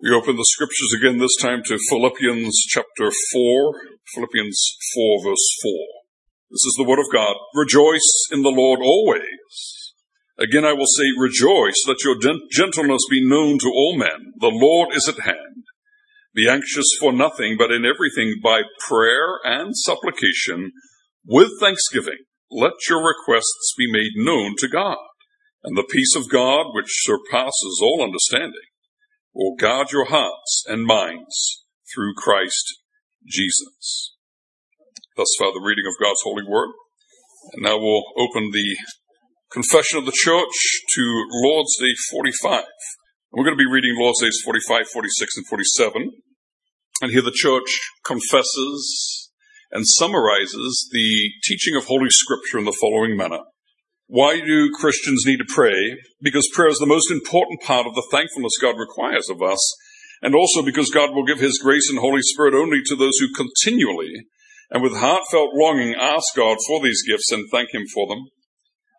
We open the scriptures again this time to Philippians chapter 4, Philippians 4 verse 4. This is the word of God. Rejoice in the Lord always. Again I will say rejoice, let your gentleness be known to all men. The Lord is at hand. Be anxious for nothing, but in everything by prayer and supplication with thanksgiving. Let your requests be made known to God. And the peace of God, which surpasses all understanding, will guard your hearts and minds through Christ Jesus. Thus far, the reading of God's holy word. And now we'll open the confession of the church to Lord's Day 45. We're going to be reading Lord's Days 45, 46, and 47. And here the church confesses and summarizes the teaching of Holy Scripture in the following manner. Why do Christians need to pray? Because prayer is the most important part of the thankfulness God requires of us, and also because God will give His grace and Holy Spirit only to those who continually and with heartfelt longing ask God for these gifts and thank Him for them.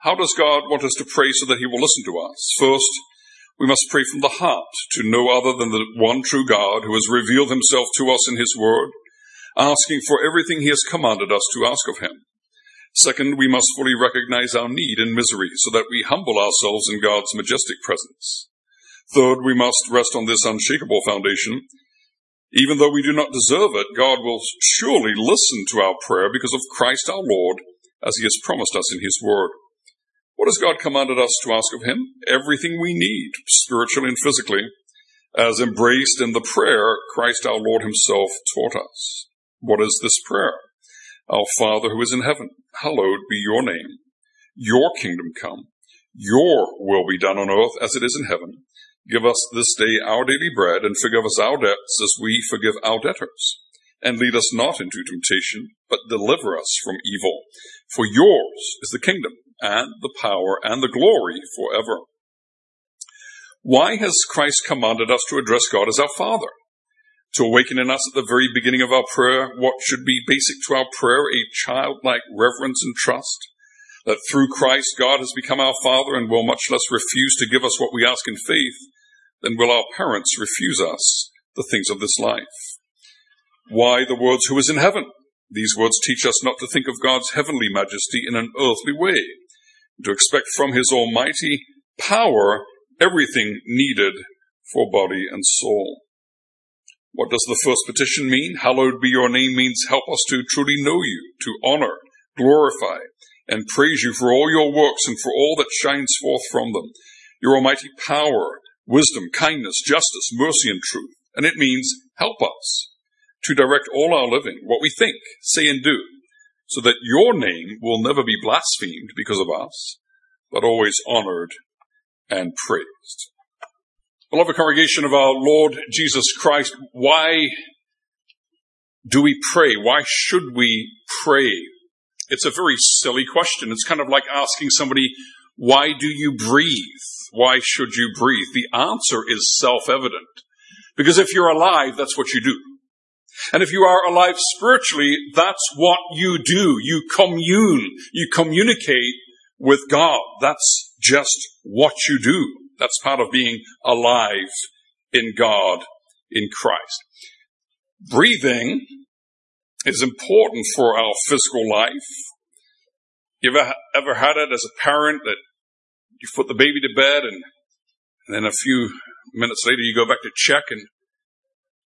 How does God want us to pray so that He will listen to us? First, we must pray from the heart to no other than the one true God who has revealed Himself to us in His Word, asking for everything He has commanded us to ask of Him. Second, we must fully recognize our need and misery so that we humble ourselves in God's majestic presence. Third, we must rest on this unshakable foundation. Even though we do not deserve it, God will surely listen to our prayer because of Christ our Lord, as He has promised us in His Word. What has God commanded us to ask of Him? Everything we need, spiritually and physically, as embraced in the prayer Christ our Lord Himself taught us. What is this prayer? Our Father who is in heaven, hallowed be your name. Your kingdom come. Your will be done on earth as it is in heaven. Give us this day our daily bread and forgive us our debts as we forgive our debtors. And lead us not into temptation, but deliver us from evil. For yours is the kingdom and the power and the glory forever. Why has Christ commanded us to address God as our Father? To awaken in us at the very beginning of our prayer what should be basic to our prayer, a childlike reverence and trust. That through Christ God has become our Father and will much less refuse to give us what we ask in faith than will our parents refuse us the things of this life. Why the words who is in heaven? These words teach us not to think of God's heavenly majesty in an earthly way, to expect from his almighty power everything needed for body and soul. What does the first petition mean? Hallowed be your name means help us to truly know you, to honor, glorify, and praise you for all your works and for all that shines forth from them. Your almighty power, wisdom, kindness, justice, mercy, and truth. And it means help us to direct all our living, what we think, say, and do, so that your name will never be blasphemed because of us, but always honored and praised. Beloved congregation of our Lord Jesus Christ, why do we pray? Why should we pray? It's a very silly question. It's kind of like asking somebody, why do you breathe? Why should you breathe? The answer is self-evident. Because if you're alive, that's what you do. And if you are alive spiritually, that's what you do. You commune. You communicate with God. That's just what you do. That's part of being alive in God, in Christ. Breathing is important for our physical life. You ever, ever had it as a parent that you put the baby to bed and, and then a few minutes later you go back to check and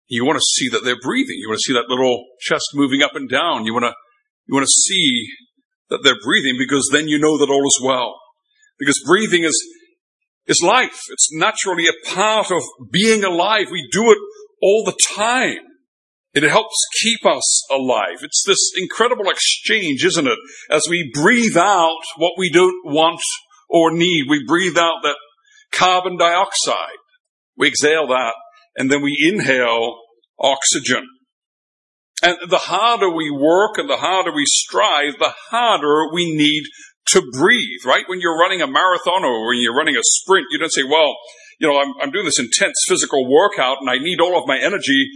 you want to see that they're breathing. You want to see that little chest moving up and down. You want to, you want to see that they're breathing because then you know that all is well. Because breathing is, is life. It's naturally a part of being alive. We do it all the time. It helps keep us alive. It's this incredible exchange, isn't it? As we breathe out what we don't want or need, we breathe out that carbon dioxide. We exhale that and then we inhale oxygen. And the harder we work and the harder we strive, the harder we need to breathe, right? When you're running a marathon or when you're running a sprint, you don't say, well, you know, I'm, I'm doing this intense physical workout and I need all of my energy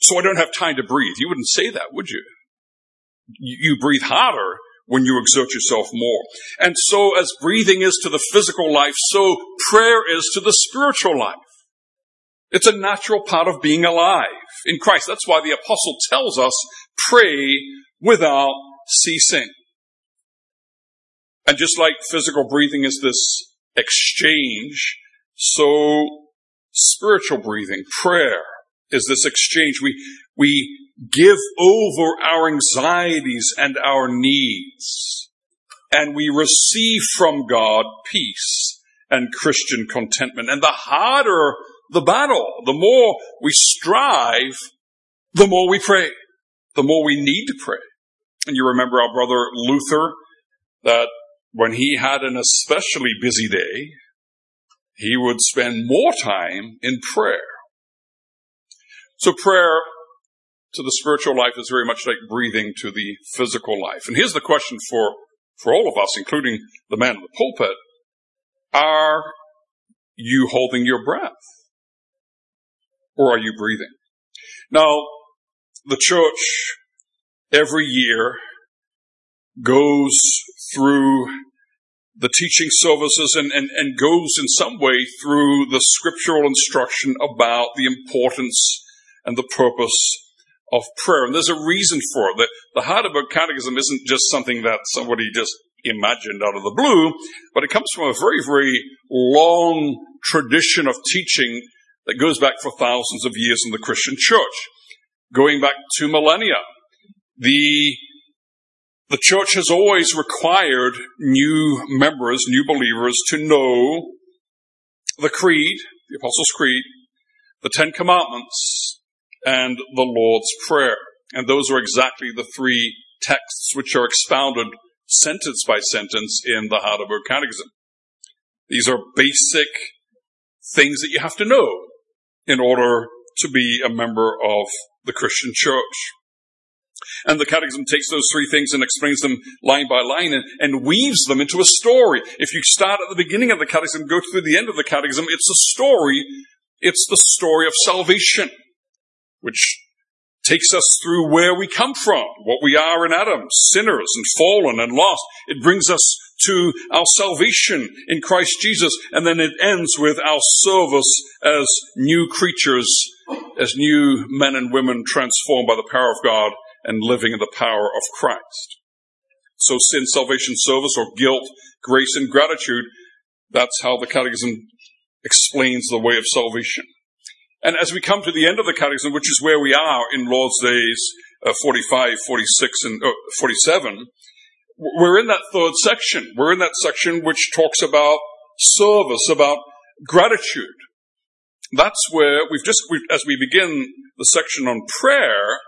so I don't have time to breathe. You wouldn't say that, would you? You, you breathe harder when you exert yourself more. And so as breathing is to the physical life, so prayer is to the spiritual life. It's a natural part of being alive in Christ. That's why the apostle tells us, pray without ceasing. And just like physical breathing is this exchange, so spiritual breathing, prayer, is this exchange. We, we give over our anxieties and our needs, and we receive from God peace and Christian contentment. And the harder the battle, the more we strive, the more we pray, the more we need to pray. And you remember our brother Luther, that when he had an especially busy day, he would spend more time in prayer. So prayer to the spiritual life is very much like breathing to the physical life. And here's the question for, for all of us, including the man in the pulpit. Are you holding your breath? Or are you breathing? Now, the church every year goes through the teaching services and, and, and goes in some way through the scriptural instruction about the importance and the purpose of prayer. And there's a reason for it. The, the Heidelberg Catechism isn't just something that somebody just imagined out of the blue, but it comes from a very, very long tradition of teaching that goes back for thousands of years in the Christian church, going back to millennia. The the church has always required new members, new believers to know the creed, the Apostles' Creed, the Ten Commandments, and the Lord's Prayer. And those are exactly the three texts which are expounded sentence by sentence in the Heidelberg Catechism. These are basic things that you have to know in order to be a member of the Christian church. And the Catechism takes those three things and explains them line by line and, and, weaves them into a story. If you start at the beginning of the Catechism go through the end of the Catechism, it's a story. It's the story of salvation which takes us through where we come from, what we are in Adam, sinners and fallen and lost. It brings us to our salvation in Christ Jesus, and then it ends with our service as new creatures, as new men and women transformed by the power of God and living in the power of Christ. So sin, salvation, service, or guilt, grace, and gratitude, that's how the Catechism explains the way of salvation. And as we come to the end of the catechism, which is where we are in Lord's Days uh, 45, 46, and uh, 47, we're in that third section. We're in that section which talks about service, about gratitude. That's where we've just, we've, as we begin the section on prayer,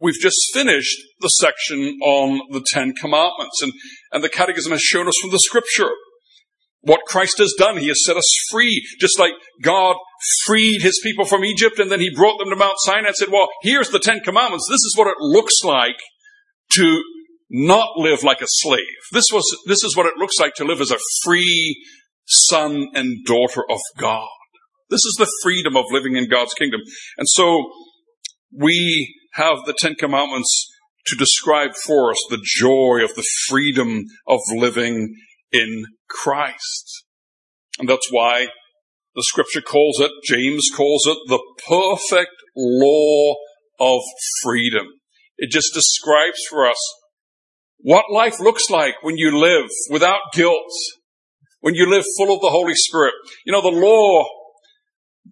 we've just finished the section on the Ten Commandments. And, and the Catechism has shown us from the Scripture what Christ has done. He has set us free, just like God freed his people from Egypt and then he brought them to Mount Sinai and said, well, here's the Ten Commandments. This is what it looks like to not live like a slave. This was, this is what it looks like to live as a free son and daughter of God. This is the freedom of living in God's kingdom. And so we have the Ten Commandments to describe for us the joy of the freedom of living in Christ. And that's why the scripture calls it, James calls it, the perfect law of freedom. It just describes for us what life looks like when you live without guilt, when you live full of the Holy Spirit. You know, the law,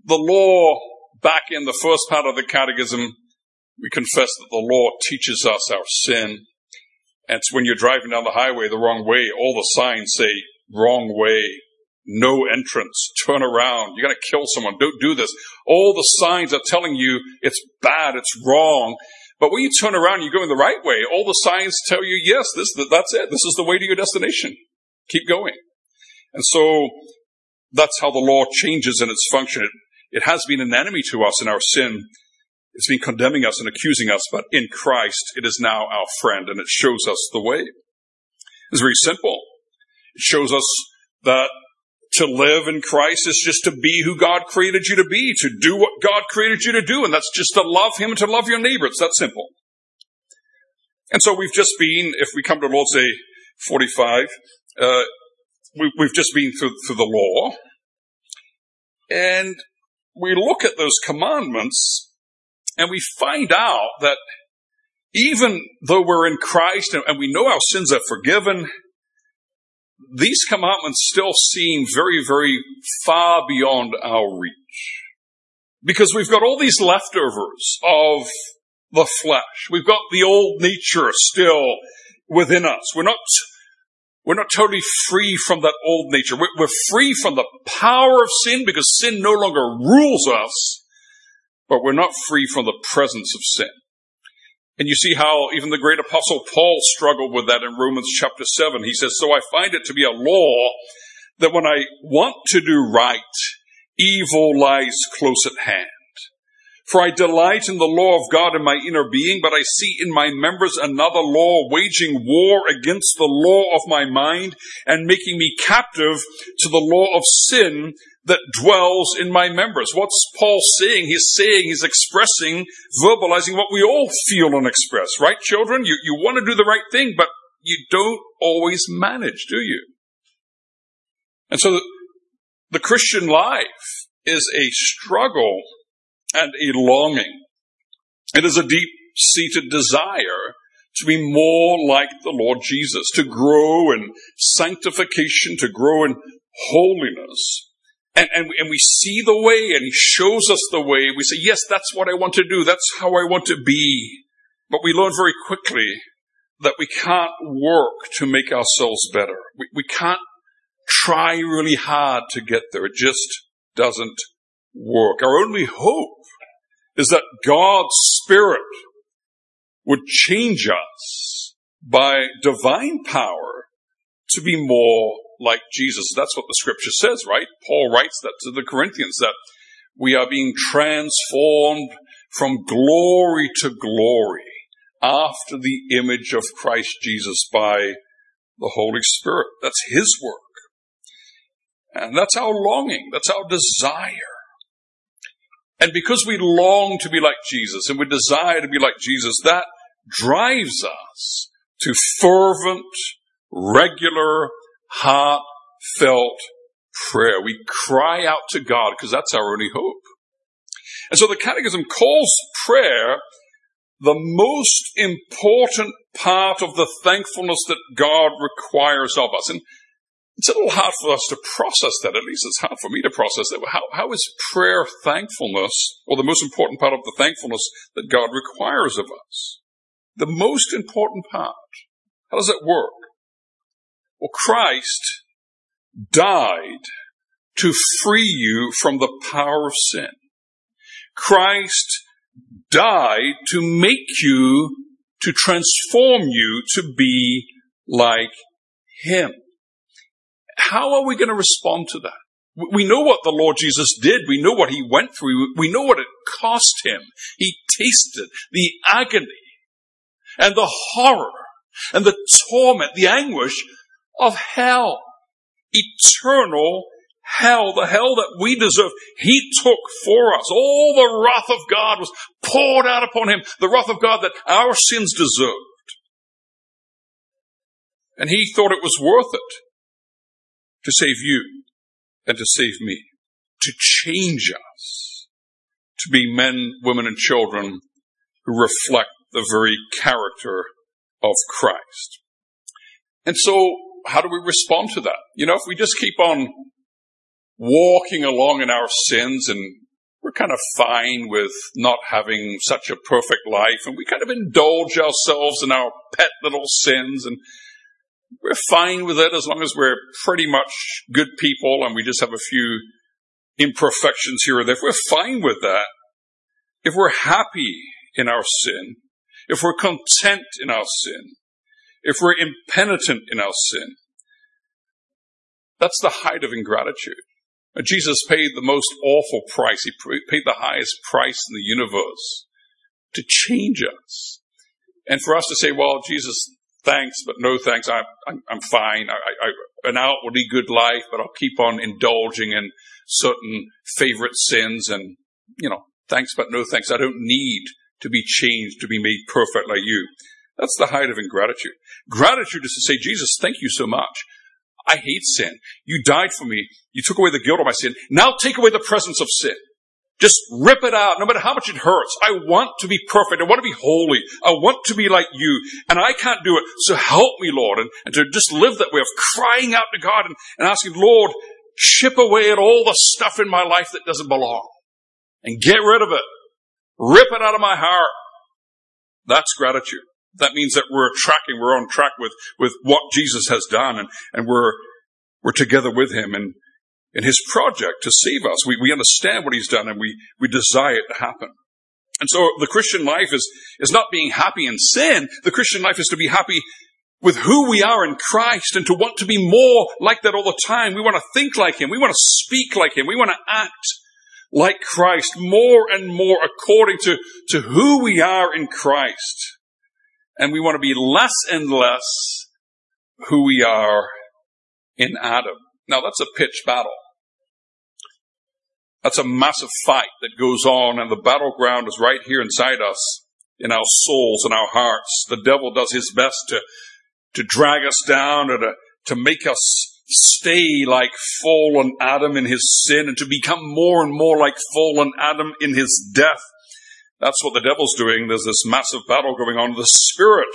the law back in the first part of the catechism, we confess that the law teaches us our sin. And it's when you're driving down the highway the wrong way, all the signs say wrong way, no entrance, turn around, you're going to kill someone, don't do this. All the signs are telling you it's bad, it's wrong. But when you turn around, you're going the right way. All the signs tell you, yes, this, that's it. This is the way to your destination. Keep going. And so that's how the law changes in its function. It, it has been an enemy to us in our sin. It's been condemning us and accusing us, but in Christ, it is now our friend and it shows us the way. It's very simple. It shows us that to live in Christ is just to be who God created you to be, to do what God created you to do, and that's just to love Him and to love your neighbor. It's that simple. And so we've just been, if we come to Lord's Day 45, uh, we, have just been through, through the law. And we look at those commandments and we find out that even though we're in Christ and we know our sins are forgiven, these commandments still seem very, very far beyond our reach. Because we've got all these leftovers of the flesh. We've got the old nature still within us. We're not, we're not totally free from that old nature. We're, we're free from the power of sin because sin no longer rules us, but we're not free from the presence of sin. And you see how even the great apostle Paul struggled with that in Romans chapter 7. He says, So I find it to be a law that when I want to do right, evil lies close at hand. For I delight in the law of God in my inner being, but I see in my members another law waging war against the law of my mind and making me captive to the law of sin that dwells in my members. What's Paul saying? He's saying, he's expressing, verbalizing what we all feel and express, right, children? You, you want to do the right thing, but you don't always manage, do you? And so the, Christian life is a struggle and a longing. It is a deep seated desire to be more like the Lord Jesus, to grow in sanctification, to grow in holiness. And, and, and we see the way and he shows us the way. We say, yes, that's what I want to do. That's how I want to be. But we learn very quickly that we can't work to make ourselves better. We, we can't try really hard to get there. It just doesn't work. Our only hope is that God's Spirit would change us by divine power to be more like Jesus. That's what the scripture says, right? Paul writes that to the Corinthians that we are being transformed from glory to glory after the image of Christ Jesus by the Holy Spirit. That's His work. And that's our longing. That's our desire. And because we long to be like Jesus and we desire to be like Jesus, that drives us to fervent, regular, heartfelt prayer. We cry out to God because that's our only hope. And so the Catechism calls prayer the most important part of the thankfulness that God requires of us. And it's a little hard for us to process that. At least it's hard for me to process that. How, how is prayer thankfulness, or the most important part of the thankfulness that God requires of us? The most important part. How does it work? Well, Christ died to free you from the power of sin. Christ died to make you, to transform you to be like Him how are we going to respond to that? We know what the Lord Jesus did. We know what he went through. We know what it cost him. He tasted the agony and the horror and the torment, the anguish of hell. Eternal hell, the hell that we deserve. He took for us. All the wrath of God was poured out upon him. The wrath of God that our sins deserved. And he thought it was worth it to save you and to save me, to change us, to be men, women, and children who reflect the very character of Christ. And so, how do we respond to that? You know, if we just keep on walking along in our sins and we're kind of fine with not having such a perfect life and we kind of indulge ourselves in our pet little sins and we're fine with it as long as we're pretty much good people and we just have a few imperfections here or there. If we're fine with that, if we're happy in our sin, if we're content in our sin, if we're impenitent in our sin, that's the height of ingratitude. Jesus paid the most awful price. He paid the highest price in the universe to change us. And for us to say, well, Jesus, thanks, but no thanks. I'm, I'm fine. I, I, an outwardly good life, but I'll keep on indulging in certain favorite sins and, you know, thanks, but no thanks. I don't need to be changed to be made perfect like you. That's the height of ingratitude. Gratitude is to say, Jesus, thank you so much. I hate sin. You died for me. You took away the guilt of my sin. Now take away the presence of sin. Just rip it out, no matter how much it hurts. I want to be perfect. I want to be holy. I want to be like you. And I can't do it. So help me, Lord. And, and to just live that way of crying out to God and, and asking, Lord, chip away at all the stuff in my life that doesn't belong. And get rid of it. Rip it out of my heart. That's gratitude. That means that we're tracking, we're on track with, with what Jesus has done and, and we're, we're together with him and in his project to save us. We, we understand what he's done and we, we desire it to happen. And so the Christian life is, is not being happy in sin. The Christian life is to be happy with who we are in Christ and to want to be more like that all the time. We want to think like him. We want to speak like him. We want to act like Christ more and more according to, to who we are in Christ. And we want to be less and less who we are in Adam. Now that's a pitched battle. That's a massive fight that goes on and the battleground is right here inside us, in our souls and our hearts. The devil does his best to, to drag us down and to, to make us stay like fallen Adam in his sin and to become more and more like fallen Adam in his death. That's what the devil's doing. There's this massive battle going on. The Spirit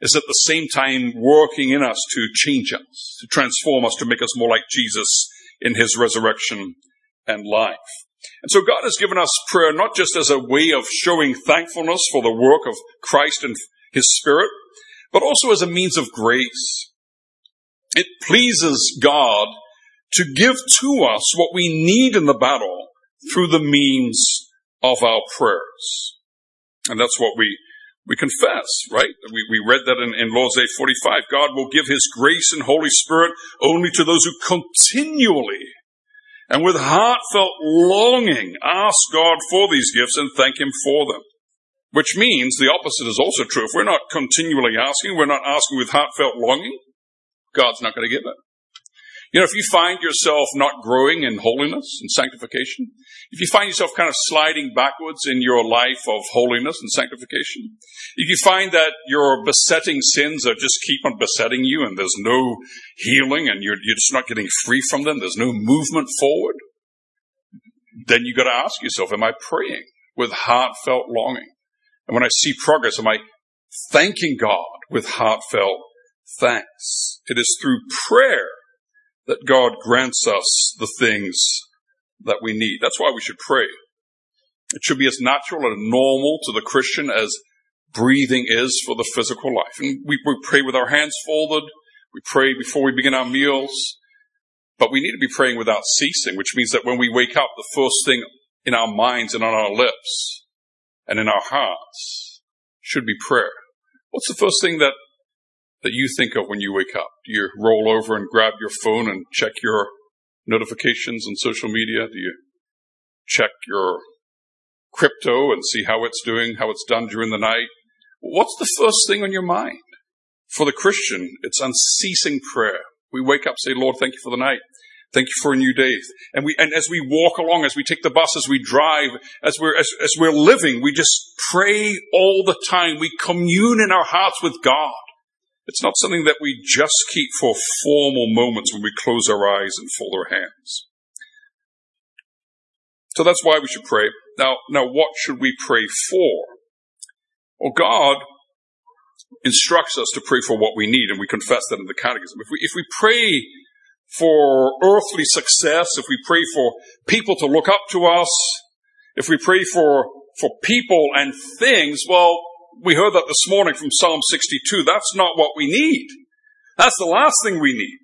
is at the same time working in us to change us, to transform us, to make us more like Jesus in his resurrection and life. And so God has given us prayer not just as a way of showing thankfulness for the work of Christ and His Spirit, but also as a means of grace. It pleases God to give to us what we need in the battle through the means of our prayers. And that's what we, we confess, right? We, we read that in, in Lord's Day 45. God will give His grace and Holy Spirit only to those who continually and with heartfelt longing ask God for these gifts and thank Him for them. Which means the opposite is also true. If we're not continually asking, we're not asking with heartfelt longing, God's not going to give it. You know, if you find yourself not growing in holiness and sanctification, if you find yourself kind of sliding backwards in your life of holiness and sanctification, if you find that your besetting sins are just keep on besetting you and there's no healing and you're, you're just not getting free from them, there's no movement forward, then you got to ask yourself, am I praying with heartfelt longing? And when I see progress, am I thanking God with heartfelt thanks? It is through prayer that God grants us the things that we need. That's why we should pray. It should be as natural and normal to the Christian as breathing is for the physical life. And we, we pray with our hands folded. We pray before we begin our meals. But we need to be praying without ceasing, which means that when we wake up, the first thing in our minds and on our lips and in our hearts should be prayer. What's the first thing that that you think of when you wake up? Do you roll over and grab your phone and check your notifications on social media? Do you check your crypto and see how it's doing, how it's done during the night? What's the first thing on your mind? For the Christian, it's unceasing prayer. We wake up, say, Lord, thank you for the night. Thank you for a new day. And we, and as we walk along, as we take the bus, as we drive, as we're, as, as we're living, we just pray all the time. We commune in our hearts with God. It's not something that we just keep for formal moments when we close our eyes and fold our hands. So that's why we should pray. Now, now what should we pray for? Well, God instructs us to pray for what we need, and we confess that in the catechism. If we, if we pray for earthly success, if we pray for people to look up to us, if we pray for, for people and things, well, we heard that this morning from Psalm 62. That's not what we need. That's the last thing we need.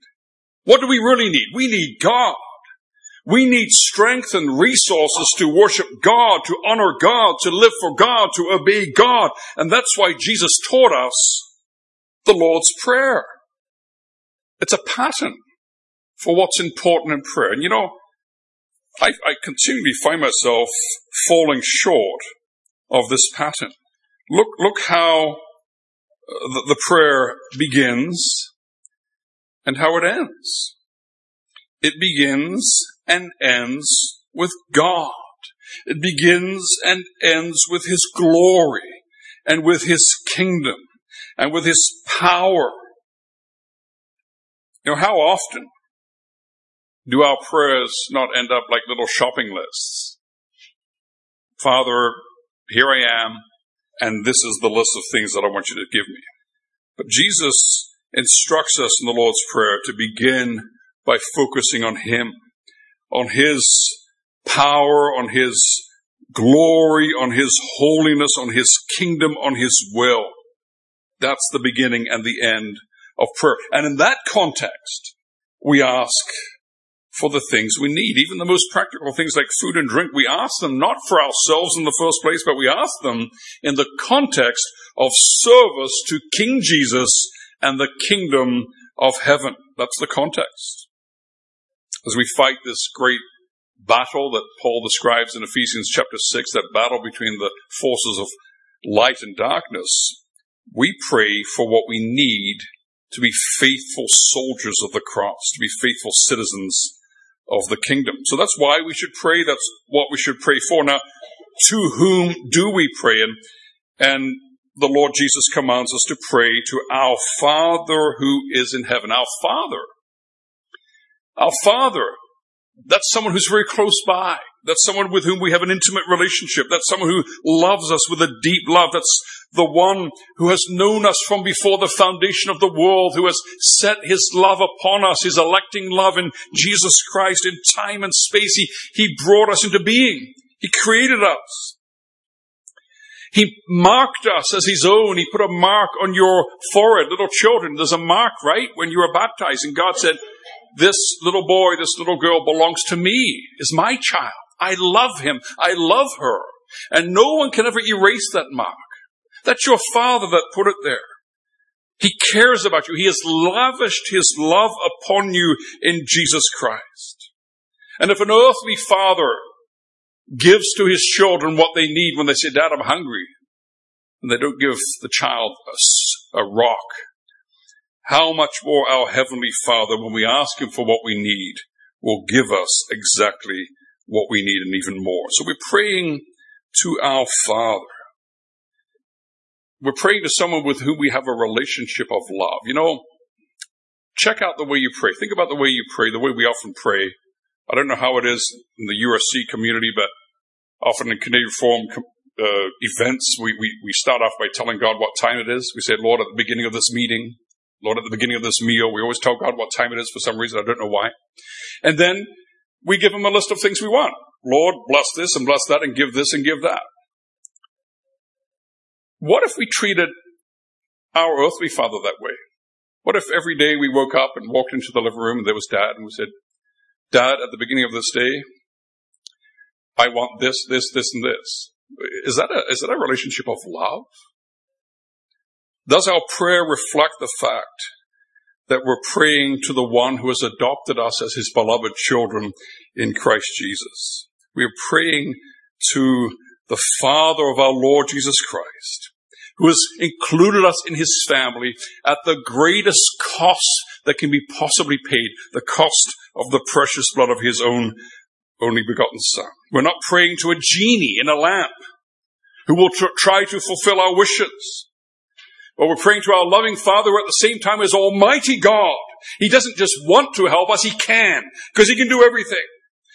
What do we really need? We need God. We need strength and resources to worship God, to honor God, to live for God, to obey God. And that's why Jesus taught us the Lord's Prayer. It's a pattern for what's important in prayer. And you know, I, I continually find myself falling short of this pattern. Look, look how uh, the, the prayer begins and how it ends. It begins and ends with God. It begins and ends with His glory and with His kingdom and with His power. You know, how often do our prayers not end up like little shopping lists? Father, here I am, and this is the list of things that I want you to give me. But Jesus instructs us in the Lord's Prayer to begin by focusing on Him, on His power, on His glory, on His holiness, on His kingdom, on His will. That's the beginning and the end of prayer. And in that context, we ask for the things we need, even the most practical things like food and drink. We ask them not for ourselves in the first place, but we ask them in the context of service to King Jesus and the kingdom of heaven. That's the context. As we fight this great battle that Paul describes in Ephesians chapter 6, that battle between the forces of light and darkness, we pray for what we need to be faithful soldiers of the cross, to be faithful citizens of the kingdom. So that's why we should pray. That's what we should pray for. Now, to whom do we pray? And, and the Lord Jesus commands us to pray to our Father who is in heaven. Our Father. Our Father. That's someone who's very close by. That's someone with whom we have an intimate relationship. That's someone who loves us with a deep love. That's the one who has known us from before the foundation of the world, who has set his love upon us, his electing love in Jesus Christ in time and space. He, he brought us into being. He created us. He marked us as his own. He put a mark on your forehead. Little children, there's a mark, right? When you were baptized. And God said, this little boy, this little girl belongs to me, is my child. I love him. I love her. And no one can ever erase that mark. That's your father that put it there. He cares about you. He has lavished his love upon you in Jesus Christ. And if an earthly father gives to his children what they need when they say, Dad, I'm hungry, and they don't give the child a, a rock, how much more our Heavenly Father, when we ask Him for what we need, will give us exactly what we need and even more. So we're praying to our Father. We're praying to someone with whom we have a relationship of love. You know, check out the way you pray. Think about the way you pray, the way we often pray. I don't know how it is in the USC community, but often in Canadian Reform uh, events, we, we, we start off by telling God what time it is. We say, Lord, at the beginning of this meeting, Lord, at the beginning of this meal, we always tell God what time it is for some reason. I don't know why. And then we give him a list of things we want. Lord, bless this and bless that and give this and give that. What if we treated our earthly father that way? What if every day we woke up and walked into the living room and there was dad and we said, Dad, at the beginning of this day, I want this, this, this, and this. Is that a, is that a relationship of love? Does our prayer reflect the fact that we're praying to the one who has adopted us as his beloved children in Christ Jesus. We are praying to the Father of our Lord Jesus Christ, who has included us in his family at the greatest cost that can be possibly paid, the cost of the precious blood of his own only begotten Son. We're not praying to a genie in a lamp who will tr- try to fulfill our wishes. But we're praying to our loving Father who at the same time is Almighty God. He doesn't just want to help us, He can, because He can do everything.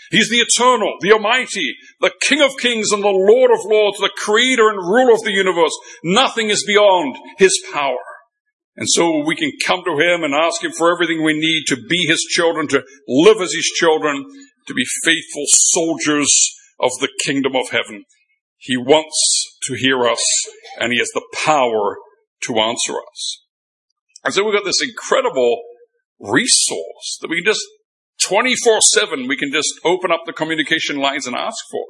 He's the eternal, the almighty, the King of kings and the Lord of lords, the creator and ruler of the universe. Nothing is beyond His power. And so we can come to Him and ask Him for everything we need to be His children, to live as His children, to be faithful soldiers of the kingdom of heaven. He wants to hear us and He has the power to answer us. And so we've got this incredible resource that we can just 24 7, we can just open up the communication lines and ask for.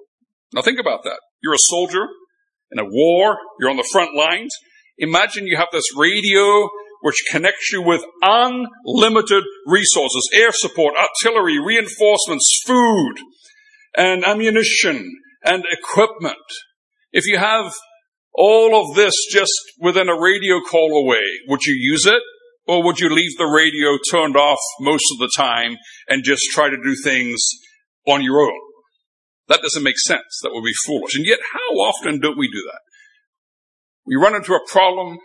Now think about that. You're a soldier in a war, you're on the front lines. Imagine you have this radio which connects you with unlimited resources, air support, artillery, reinforcements, food, and ammunition, and equipment. If you have all of this just within a radio call away. Would you use it? Or would you leave the radio turned off most of the time and just try to do things on your own? That doesn't make sense. That would be foolish. And yet, how often don't we do that? We run into a problem.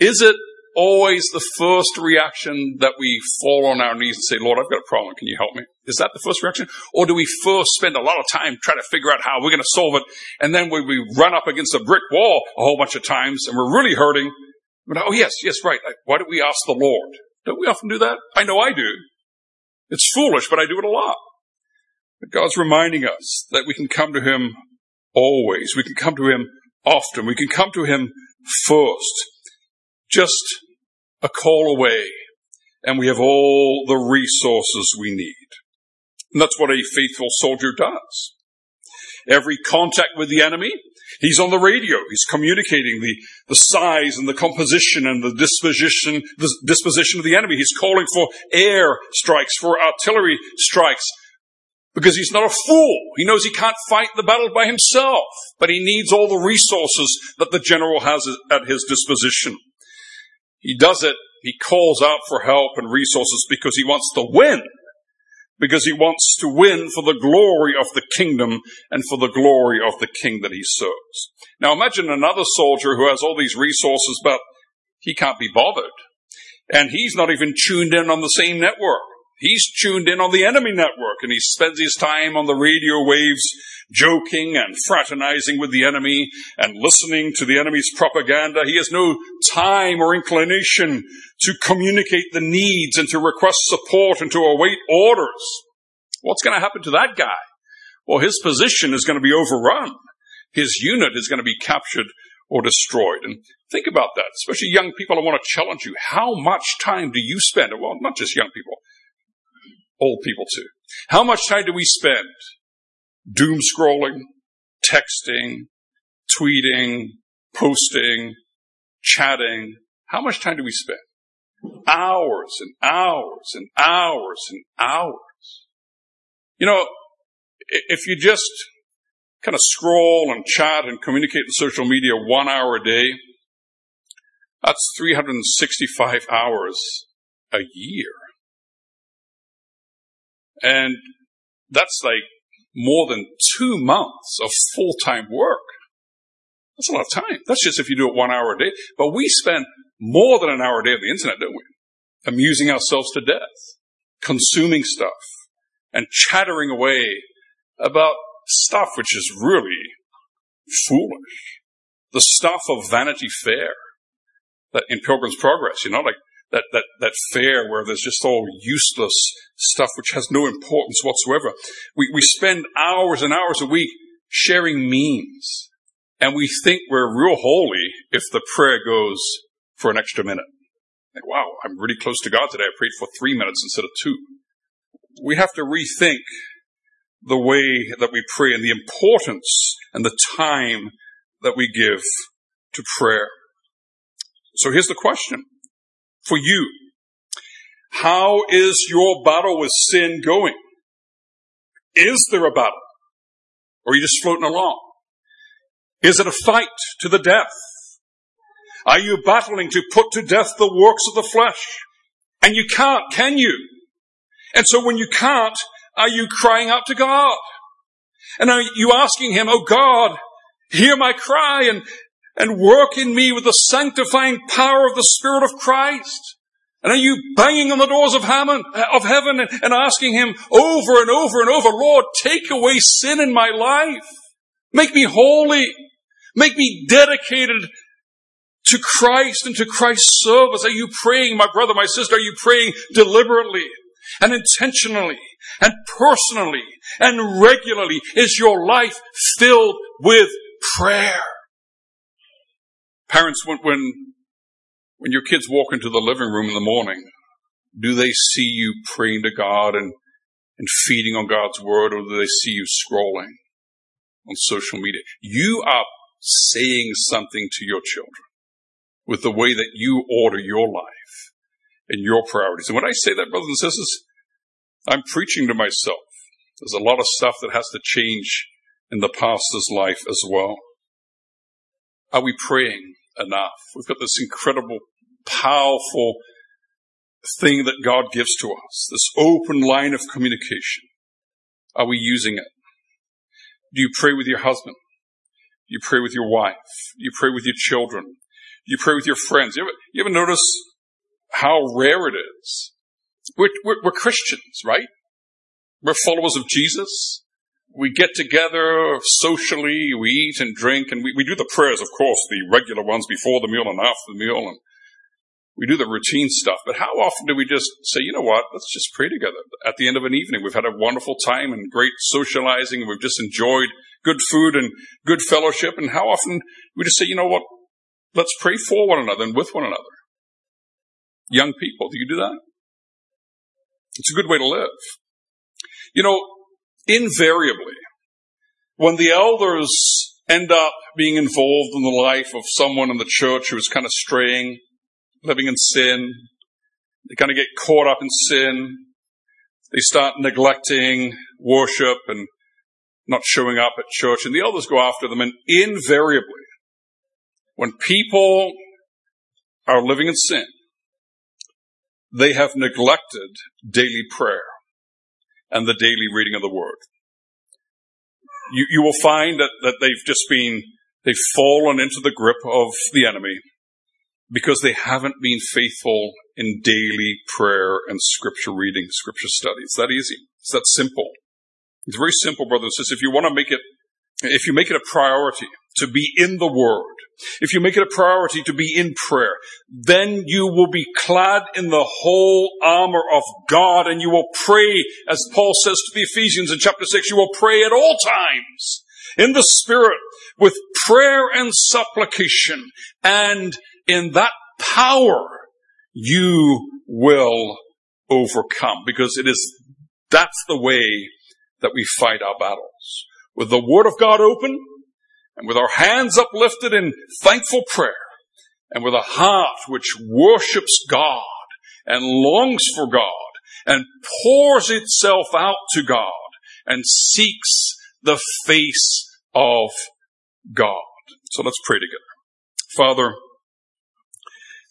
Is it always the first reaction that we fall on our knees and say, Lord, I've got a problem. Can you help me? Is that the first reaction? Or do we first spend a lot of time trying to figure out how we're going to solve it? And then when we run up against a brick wall a whole bunch of times and we're really hurting, but, oh yes, yes, right. Why don't we ask the Lord? Don't we often do that? I know I do. It's foolish, but I do it a lot. But God's reminding us that we can come to Him always. We can come to Him often. We can come to Him first. Just a call away, and we have all the resources we need. And that's what a faithful soldier does. Every contact with the enemy, he's on the radio. He's communicating the, the size and the composition and the disposition, the disposition of the enemy. He's calling for air strikes, for artillery strikes, because he's not a fool. He knows he can't fight the battle by himself, but he needs all the resources that the general has at his disposition. He does it, he calls out for help and resources because he wants to win. Because he wants to win for the glory of the kingdom and for the glory of the king that he serves. Now imagine another soldier who has all these resources, but he can't be bothered. And he's not even tuned in on the same network. He's tuned in on the enemy network and he spends his time on the radio waves joking and fraternizing with the enemy and listening to the enemy's propaganda. He has no time or inclination to communicate the needs and to request support and to await orders. What's going to happen to that guy? Well, his position is going to be overrun. His unit is going to be captured or destroyed. And think about that, especially young people. I want to challenge you. How much time do you spend? Well, not just young people, old people too. How much time do we spend doom scrolling, texting, tweeting, posting, chatting. How much time do we spend? Hours and hours and hours and hours. You know, if you just kind of scroll and chat and communicate in social media one hour a day, that's 365 hours a year. And that's like more than two months of full time work. That's a lot of time. That's just if you do it one hour a day. But we spend more than an hour a day on the internet, don't we? Amusing ourselves to death, consuming stuff, and chattering away about stuff which is really foolish. The stuff of Vanity Fair that in Pilgrim's Progress, you know, like that, that, that fair where there's just all useless stuff which has no importance whatsoever. We, we spend hours and hours a week sharing memes and we think we're real holy if the prayer goes for an extra minute. Like, wow, I'm really close to God today. I prayed for three minutes instead of two. We have to rethink the way that we pray and the importance and the time that we give to prayer. So here's the question for you. How is your battle with sin going? Is there a battle? Or are you just floating along? Is it a fight to the death? Are you battling to put to death the works of the flesh? And you can't, can you? And so when you can't, are you crying out to God? And are you asking Him, Oh God, hear my cry and, and work in me with the sanctifying power of the Spirit of Christ? And are you banging on the doors of heaven, uh, of heaven and asking Him over and over and over, Lord, take away sin in my life. Make me holy. Make me dedicated to Christ and to Christ's service. Are you praying, my brother, my sister, are you praying deliberately and intentionally and personally and regularly? Is your life filled with prayer? Parents, when, when, when your kids walk into the living room in the morning, do they see you praying to God and, and feeding on God's word, or do they see you scrolling on social media? You are saying something to your children with the way that you order your life and your priorities. And when I say that, brothers and sisters, I'm preaching to myself. There's a lot of stuff that has to change in the pastor's life as well. Are we praying enough? We've got this incredible, powerful thing that God gives to us, this open line of communication. Are we using it? Do you pray with your husband? Do You pray with your wife. Do You pray with your children. Do You pray with your friends. You ever, you ever notice how rare it is. We're, we're, we're Christians, right? We're followers of Jesus. We get together socially, we eat and drink, and we, we do the prayers, of course, the regular ones before the meal and after the meal, and we do the routine stuff. But how often do we just say, you know what, let's just pray together at the end of an evening? We've had a wonderful time and great socializing, and we've just enjoyed good food and good fellowship. And how often we just say, you know what, let's pray for one another and with one another. Young people, do you do that? It's a good way to live. You know, invariably, when the elders end up being involved in the life of someone in the church who is kind of straying, living in sin, they kind of get caught up in sin, they start neglecting worship and not showing up at church, and the elders go after them, and invariably, when people are living in sin, they have neglected daily prayer and the daily reading of the Word. You, you will find that, that they've just been, they've fallen into the grip of the enemy because they haven't been faithful in daily prayer and scripture reading, scripture study. It's that easy. It's that simple. It's very simple, brothers and sisters. If you want to make it, if you make it a priority to be in the Word, if you make it a priority to be in prayer, then you will be clad in the whole armor of God and you will pray, as Paul says to the Ephesians in chapter 6, you will pray at all times in the Spirit with prayer and supplication. And in that power, you will overcome because it is, that's the way that we fight our battles. With the Word of God open, and with our hands uplifted in thankful prayer, and with a heart which worships God and longs for God and pours itself out to God and seeks the face of God. So let's pray together. Father,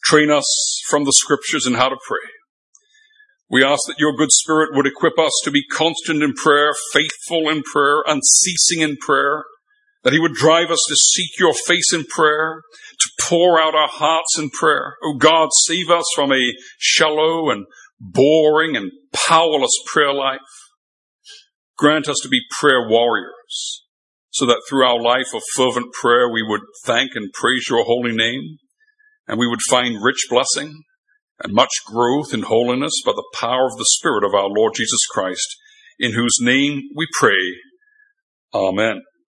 train us from the scriptures in how to pray. We ask that your good spirit would equip us to be constant in prayer, faithful in prayer, unceasing in prayer, that he would drive us to seek your face in prayer, to pour out our hearts in prayer. Oh God, save us from a shallow and boring and powerless prayer life. Grant us to be prayer warriors so that through our life of fervent prayer we would thank and praise your holy name and we would find rich blessing and much growth in holiness by the power of the Spirit of our Lord Jesus Christ, in whose name we pray. Amen.